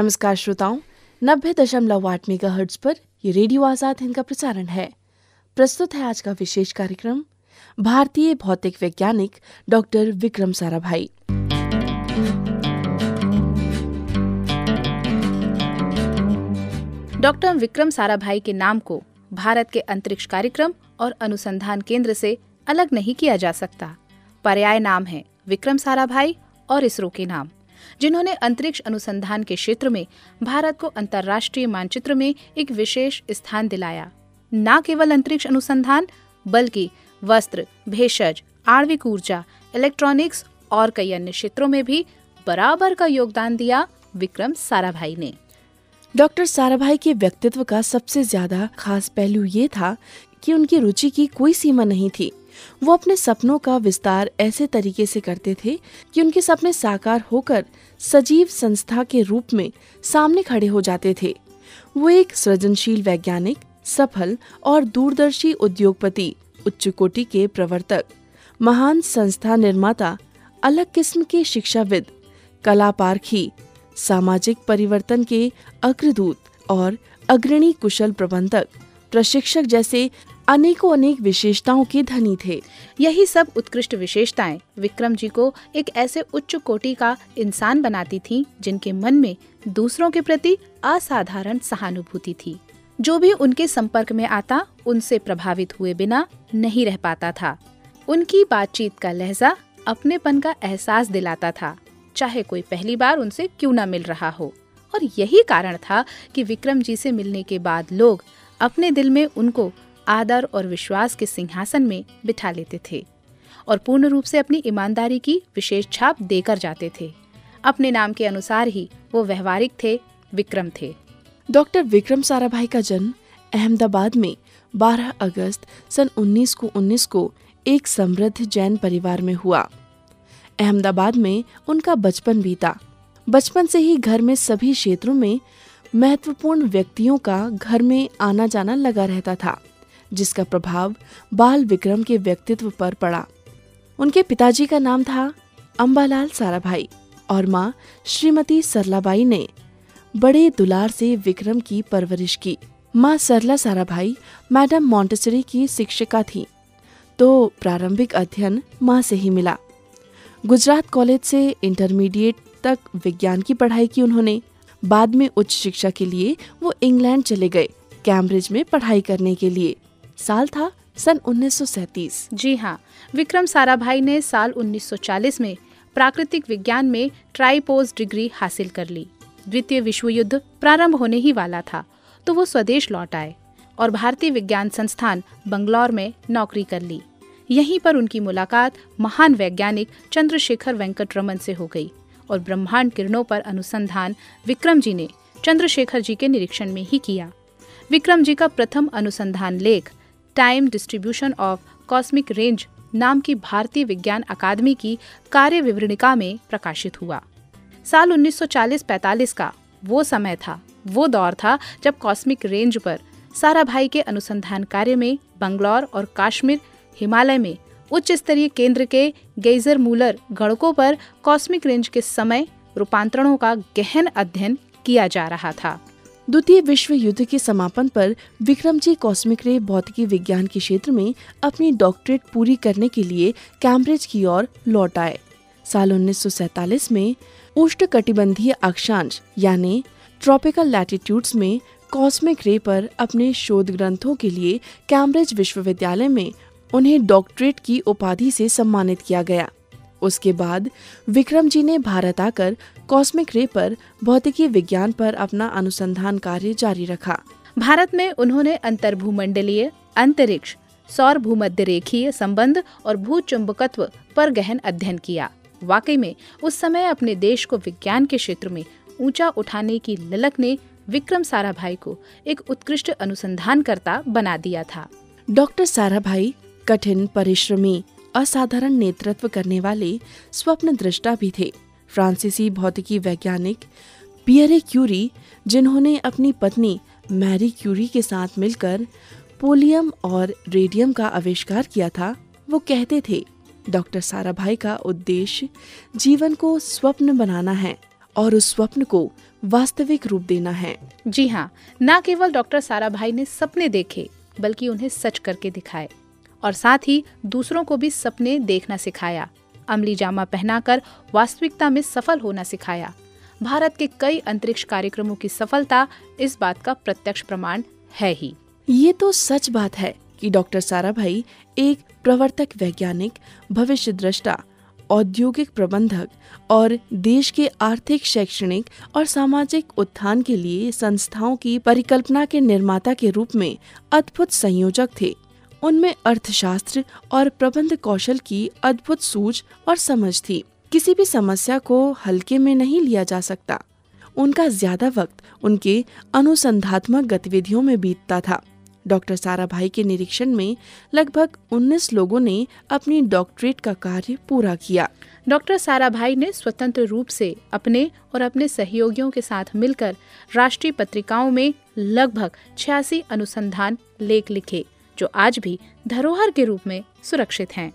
नमस्कार श्रोताओं, नब्बे दशमलव आठ मेगा हर्ट्ज पर ये रेडियो आज़ाद हिंद का प्रसारण है। प्रस्तुत है आज का विशेष कार्यक्रम, भारतीय भौतिक वैज्ञानिक डॉक्टर विक्रम साराभाई। डॉक्टर विक्रम साराभाई के नाम को भारत के अंतरिक्ष कार्यक्रम और अनुसंधान केंद्र से अलग नहीं किया जा सकता। पर्याय नाम है विक्रम साराभाई और इसरो के नाम। जिन्होंने अंतरिक्ष अनुसंधान के क्षेत्र में, भारत को अंतर्राष्ट्रीय मानचित्र में एक विशेष स्थान दिलाया। न केवल अंतरिक्ष अनुसंधान, बल्कि वस्त्र, भेषज, आणविक ऊर्जा, इलेक्ट्रॉनिक्स और कई अन्य क्षेत्रों में भी बराबर का योगदान दिया विक्रम साराभाई ने। डॉक्टर साराभाई के व्यक्तित्व का सबसे ज़्यादा खास पहलू ये था कि उनकी रुचि की कोई सीमा नहीं थी। वो अपने सपनों का विस्तार ऐसे तरीके से करते थे कि उनके सपने साकार होकर सजीव संस्था के रूप में सामने खड़े हो जाते थे। वो एक सृजनशील वैज्ञानिक, सफल और दूरदर्शी उद्योगपति उच्च कोटि के प्रवर्तक, महान संस्था निर्माता, अलग किस्म के शिक्षाविद कला पारखी सामाजिक परिवर्तन के अग्रदूत और अग्रणी कुशल प्रबंधक, प्रशिक्षक जैसे अनेकों अनेक विशेषताओं के धनी थे। यही सब उत्कृष्ट विशेषताएँ विक्रम जी को एक ऐसे उच्च कोटि का इंसान बनाती थीं, जिनके मन में दूसरों के प्रति असाधारण सहानुभूति थी। जो भी उनके संपर्क में आता, उनसे प्रभावित हुए बिना नहीं रह पाता था। उनकी बातचीत का लहजा अपनेपन का एहसास दिलाता था। चाहे कोई पहली बार उनसे क्यों न मिल रहा हो। और यही कारण था कि विक्रम जी से मिलने के बाद लोग अपने दिल में उनको आदर और विश्वास के सिंहासन में बिठा लेते थे और पूर्ण रूप से अपनी ईमानदारी की विशेष छाप देकर जाते थे। अपने नाम के अनुसार ही वो व्यवहारिक थे, विक्रम थे। डॉक्टर विक्रम साराभाई का जन्म अहमदाबाद में 12 अगस्त सन 19 को 19 को एक समृद्ध जैन परिवार में हुआ। अहमदाबाद में उनका बचपन बीता। बचपन से ही घर में सभी क्षेत्रों में महत्वपूर्ण व्यक्तियों का घर में आना जाना लगा रहता था। जिसका प्रभाव बाल विक्रम के व्यक्तित्व पर पड़ा। उनके पिताजी का नाम था अम्बालाल साराभाई और माँ श्रीमती सरलाबाई ने बड़े दुलार से विक्रम की परवरिश की। माँ सरला साराभाई मैडम मॉन्टेसरी की शिक्षिका थी तो प्रारंभिक अध्ययन माँ से ही मिला। गुजरात कॉलेज से इंटरमीडिएट तक विज्ञान की पढ़ाई की उन्होंने। बाद में उच्च शिक्षा के लिए वो इंग्लैंड चले गए, कैम्ब्रिज में पढ़ाई करने के लिए। साल था, सन 1937 जी हाँ विक्रम साराभाई ने साल 1940 में प्राकृतिक विज्ञान में ट्राईपोज डिग्री हासिल कर ली। द्वितीय विश्व युद्ध प्रारंभ होने ही वाला था तो वो स्वदेश लौट आए और भारतीय विज्ञान संस्थान बंगलौर में नौकरी कर ली। यहीं पर उनकी मुलाकात महान वैज्ञानिक चंद्रशेखर वेंकट रमन से हो गई और ब्रह्मांड किरणों पर अनुसंधान विक्रम जी ने चंद्रशेखर जी के निरीक्षण में ही किया। विक्रम जी का प्रथम अनुसंधान लेख time distribution of cosmic range नाम की भारतीय विज्ञान अकादमी की कार्य विवरणिका में प्रकाशित हुआ। साल 1940-45 का वो समय था, वो दौर था जब कॉस्मिक रेंज पर सारा भाई के अनुसंधान कार्य में बंगलौर और काश्मीर, हिमालय में उच्च स्तरीय केंद्र के गेजर मूलर गणकों पर कॉस्मिक रेंज के समय रूपांतरणों का गहन अध्ययन किया जा रहा था। द्वितीय विश्व युद्ध के समापन पर विक्रम जी कॉस्मिक रे भौतिकी विज्ञान के क्षेत्र में अपनी डॉक्टरेट पूरी करने के लिए कैम्ब्रिज की ओर लौट आए। साल 1947 में उष्ण कटिबंधीय अक्षांश, यानी ट्रॉपिकल लैटिट्यूड्स में कॉस्मिक रे पर अपने शोध ग्रंथों के लिए कैम्ब्रिज विश्वविद्यालय में उन्हें डॉक्टरेट की उपाधि से सम्मानित किया गया। उसके बाद विक्रम जी ने भारत आकर कॉस्मिक रे पर भौतिकी विज्ञान पर अपना अनुसंधान कार्य जारी रखा। भारत में उन्होंने अंतर्भूमंडलीय अंतरिक्ष सौर भूमध्य रेखीय संबंध और भू चुंबकत्व पर गहन अध्ययन किया। वाकई में उस समय अपने देश को विज्ञान के क्षेत्र में ऊँचा उठाने की ललक ने विक्रम साराभाई को एक उत्कृष्ट अनुसंधानकर्ता बना दिया था। डॉक्टर साराभाई कठिन परिश्रमी असाधारण नेतृत्व करने वाले स्वप्न दृष्टा भी थे। फ्रांसीसी भौतिकी वैज्ञानिक पियरे क्यूरी, जिन्होंने अपनी पत्नी मैरी क्यूरी के साथ मिलकर पोलियम और रेडियम का आविष्कार किया था, वो कहते थे, डॉक्टर साराभाई का उद्देश्य जीवन को स्वप्न बनाना है और उस स्वप्न को वास्तविक रूप देना है। जी हाँ न केवल डॉक्टर साराभाई ने सपने देखे, बल्कि उन्हें सच करके दिखाए। और साथ ही दूसरों को भी सपने देखना सिखाया। अमली जामा पहनाकर वास्तविकता में सफल होना सिखाया। भारत के कई अंतरिक्ष कार्यक्रमों की सफलता इस बात का प्रत्यक्ष प्रमाण है ही। ये तो सच बात है कि डॉक्टर सारा भाई एक प्रवर्तक वैज्ञानिक भविष्य दृष्टा औद्योगिक प्रबंधक और देश के आर्थिक, शैक्षणिक और सामाजिक उत्थान के लिए संस्थाओं की परिकल्पना के निर्माता के रूप में अद्भुत संयोजक थे। उनमें अर्थशास्त्र और प्रबंध कौशल की अद्भुत सूझ और समझ थी। किसी भी समस्या को हल्के में नहीं लिया जा सकता। उनका ज़्यादा वक्त उनके अनुसंधात्मक गतिविधियों में बीतता था। डॉक्टर साराभाई के निरीक्षण में लगभग 19 लोगों ने अपनी डॉक्टरेट का कार्य पूरा किया। डॉक्टर साराभाई ने स्वतंत्र रूप से अपने और अपने सहयोगियों के साथ मिलकर राष्ट्रीय पत्रिकाओं में लगभग छियासी अनुसंधान लेख लिखे। जो आज भी धरोहर के रूप में सुरक्षित हैं।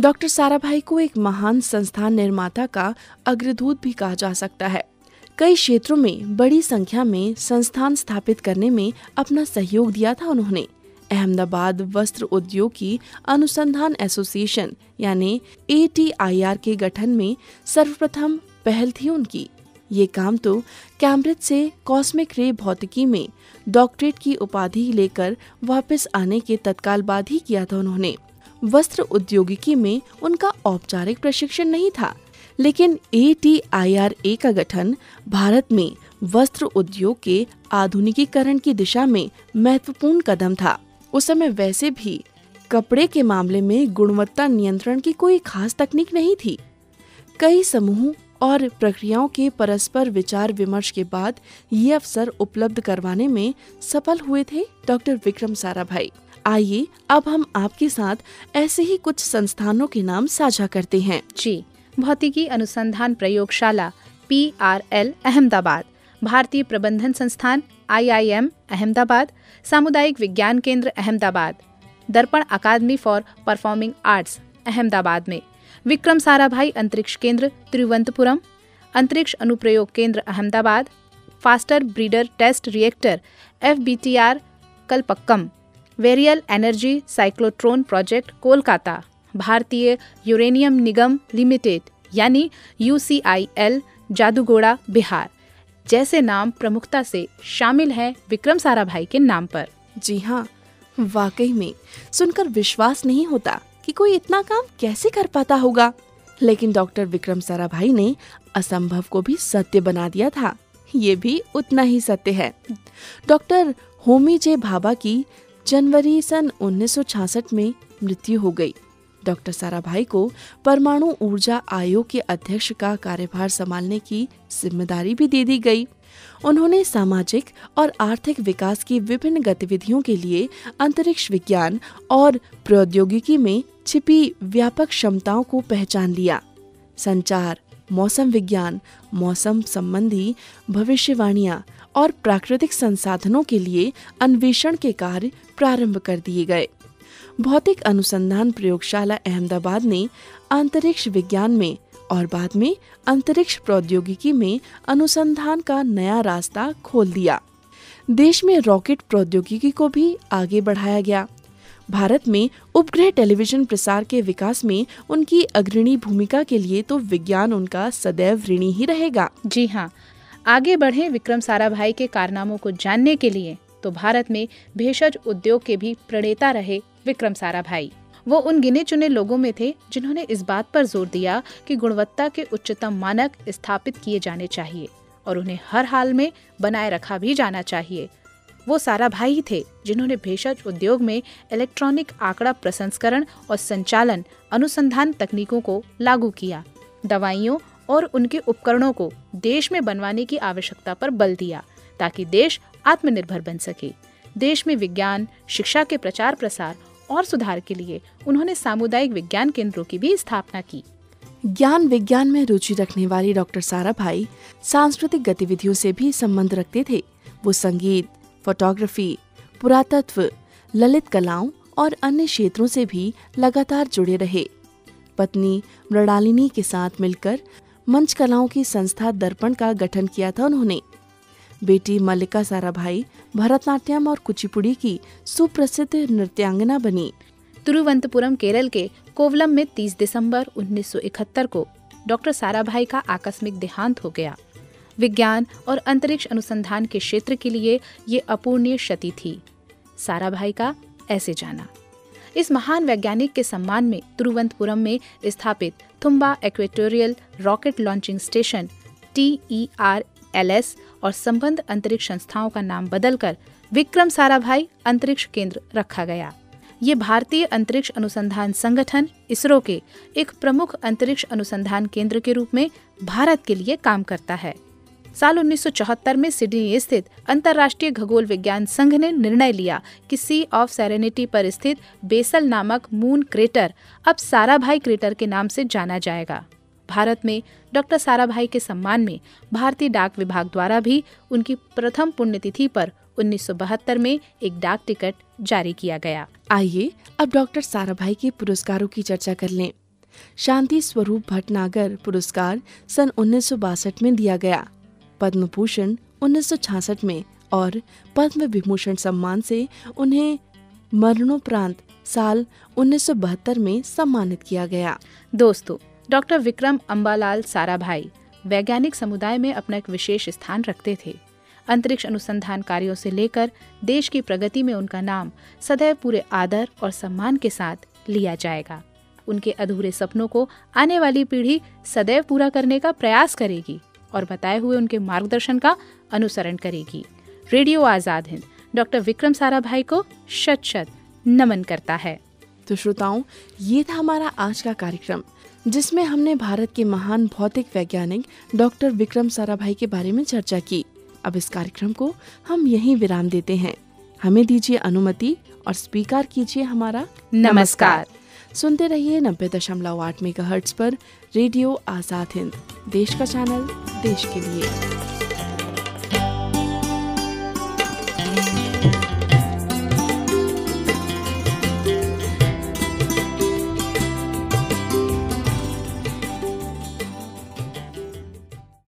डॉक्टर साराभाई को एक महान संस्थान निर्माता का अग्रदूत भी कहा जा सकता है। कई क्षेत्रों में बड़ी संख्या में संस्थान स्थापित करने में अपना सहयोग दिया था उन्होंने। अहमदाबाद वस्त्र उद्योग की अनुसंधान एसोसिएशन, यानी एटीआईआर के गठन में सर्वप्रथम पहल थी उनकी। ये काम तो कैम्ब्रिज से कॉस्मिक रे भौतिकी में डॉक्टरेट की उपाधि लेकर वापस आने के तत्काल बाद ही किया था उन्होंने। वस्त्र उद्योगिकी में उनका औपचारिक प्रशिक्षण नहीं था, लेकिन एटीआईआरए का गठन भारत में वस्त्र उद्योग के आधुनिकीकरण की दिशा में महत्वपूर्ण कदम था। उस समय वैसे भी कपड़े के मामले में गुणवत्ता नियंत्रण की कोई खास तकनीक नहीं थी। कई समूह और प्रक्रियाओं के परस्पर विचार विमर्श के बाद ये अवसर उपलब्ध करवाने में सफल हुए थे डॉक्टर विक्रम साराभाई। आइए, अब हम आपके साथ ऐसे ही कुछ संस्थानों के नाम साझा करते हैं। जी, भौतिकी अनुसंधान प्रयोगशाला, पी आर एल, अहमदाबाद। भारतीय प्रबंधन संस्थान, आई आई एम, अहमदाबाद। सामुदायिक विज्ञान केंद्र, अहमदाबाद। दर्पण अकादमी फॉर परफॉर्मिंग आर्ट्स, अहमदाबाद में। विक्रम साराभाई, अंतरिक्ष केंद्र तिरुवंतपुरम अंतरिक्ष अनुप्रयोग केंद्र, Ahmedabad. Faster breeder test reactor F B T R Kalpakkam. वेरियल energy cyclotron project, Kolkata. भारतीय यूरेनियम निगम लिमिटेड, यानी यूसीआईएल जादूगोड़ा, बिहार। जैसे नाम प्रमुखता से शामिल हैं विक्रम साराभाई के नाम पर। जी हाँ वाकई में, सुनकर विश्वास नहीं होता। कि कोई इतना काम कैसे कर पाता होगा? लेकिन डॉक्टर विक्रम साराभाई ने असंभव को भी सत्य बना दिया था। ये भी उतना ही सत्य है। डॉक्टर होमी जे भाभा की जनवरी सन 1966 में मृत्यु हो गई। डॉक्टर साराभाई को परमाणु ऊर्जा आयोग के अध्यक्ष का कार्यभार संभालने की ज़िम्मेदारी भी दे दी गई। उन्होंने सामाजिक और आर्थिक विकास की विभिन्न गतिविधियों के लिए अंतरिक्ष विज्ञान और प्रौद्योगिकी में छिपी व्यापक क्षमताओं को पहचान लिया। संचार, मौसम विज्ञान, मौसम संबंधी भविष्यवाणियाँ और प्राकृतिक संसाधनों के लिए अन्वेषण के कार्य प्रारंभ कर दिए गए। भौतिक अनुसंधान प्रयोगशाला अहमदाबाद ने अंतरिक्ष विज्ञान में और बाद में अंतरिक्ष प्रौद्योगिकी में अनुसंधान का नया रास्ता खोल दिया। देश में रॉकेट प्रौद्योगिकी को भी आगे बढ़ाया गया। भारत में उपग्रह टेलीविज़न प्रसार के विकास में उनकी अग्रणी भूमिका के लिए तो विज्ञान उनका सदैव ऋणी ही रहेगा। जी हाँ आगे बढ़े विक्रम साराभाई के कारनामों को जानने के लिए तो भारत में भेषज उद्योग के भी प्रणेता रहे विक्रम साराभाई। वो उन गिने चुने लोगों में थे जिन्होंने इस बात पर ज़ोर दिया कि गुणवत्ता के उच्चतम मानक स्थापित किए जाने चाहिए और उन्हें हर हाल में बनाए रखा भी जाना चाहिए। वो सारा भाई थे जिन्होंने भेषज उद्योग में इलेक्ट्रॉनिक आंकड़ा प्रसंस्करण और संचालन अनुसंधान तकनीकों को लागू किया, दवाइयों और उनके उपकरणों को देश में बनवाने की आवश्यकता पर बल दिया ताकि देश आत्मनिर्भर बन सके। देश में विज्ञान, शिक्षा के प्रचार प्रसार और सुधार के लिए उन्होंने सामुदायिक विज्ञान केंद्रों की भी स्थापना की। ज्ञान विज्ञान में रुचि रखने वाली डॉक्टर सारा भाई सांस्कृतिक गतिविधियों से भी संबंध रखते थे। वो संगीत, फोटोग्राफी, पुरातत्व, ललित कलाओं और अन्य क्षेत्रों से भी लगातार जुड़े रहे। पत्नी मृणालिनी के साथ मिलकर मंच कलाओं की संस्था दर्पण का गठन किया था उन्होंने। बेटी मल्लिका साराभाई भरतनाट्यम और कुचिपुड़ी की सुप्रसिद्ध नृत्यांगना बनी। तिरुवंतपुरम केरल के कोवलम में 30 दिसंबर 1971 को डॉक्टर साराभाई का आकस्मिक देहांत हो गया। विज्ञान और अंतरिक्ष अनुसंधान के क्षेत्र के लिए ये अपूर्णीय क्षति थी। साराभाई का ऐसे जाना। इस महान वैज्ञानिक के सम्मान में तिरुवंतपुरम में स्थापित Thumba equatorial rocket launching station T E R L S और संबंध अंतरिक्ष संस्थाओं का नाम बदलकर विक्रम साराभाई अंतरिक्ष केंद्र रखा गया। ये भारतीय अंतरिक्ष अनुसंधान संगठन इसरो के एक प्रमुख अंतरिक्ष अनुसंधान केंद्र के रूप में भारत के लिए काम करता है। साल 1974 में सिडनी स्थित अंतर्राष्ट्रीय खगोल विज्ञान संघ ने निर्णय लिया कि सी ऑफ़ सेरेनिटी पर स्थित बेसल नामक मून क्रेटर अब साराभाई क्रेटर के नाम से जाना जाएगा। भारत में डॉक्टर साराभाई के सम्मान में भारतीय डाक विभाग द्वारा भी उनकी प्रथम पुण्यतिथि पर 1972 में एक डाक टिकट जारी किया गया। आइए अब डॉक्टर साराभाई के पुरस्कारों की चर्चा कर लें। शांति स्वरूप भटनागर पुरस्कार सन उन्नीस सौ बासठ में दिया गया। पद्म भूषण उन्नीस सौ छियासठ में और पद्म विभूषण सम्मान से उन्हें मरणोपरांत साल उन्नीस सौ बहत्तर में सम्मानित किया गया। दोस्तों डॉक्टर विक्रम अम्बालाल साराभाई वैज्ञानिक समुदाय में अपना एक विशेष स्थान रखते थे। अंतरिक्ष अनुसंधान कार्यों से लेकर देश की प्रगति में उनका नाम सदैव पूरे आदर और सम्मान के साथ लिया जाएगा। उनके अधूरे सपनों को आने वाली पीढ़ी सदैव पूरा करने का प्रयास करेगी और बताए हुए उनके मार्गदर्शन का अनुसरण करेगी। रेडियो आज़ाद हिंद, डॉक्टर विक्रम साराभाई को शत शत नमन करता है। तो श्रोताओं, ये था हमारा आज का कार्यक्रम। जिसमें हमने भारत के महान भौतिक वैज्ञानिक डॉक्टर विक्रम साराभाई के बारे में चर्चा की। अब इस कार्यक्रम को हम यहीं विराम देते हैं। हमें दीजिए अनुमति और स्वीकार कीजिए हमारा नमस्कार। सुनते रहिए नब्बे दशमलव आठ मेगा पर रेडियो आज़ाद हिंद, देश का चैनल, देश के लिए।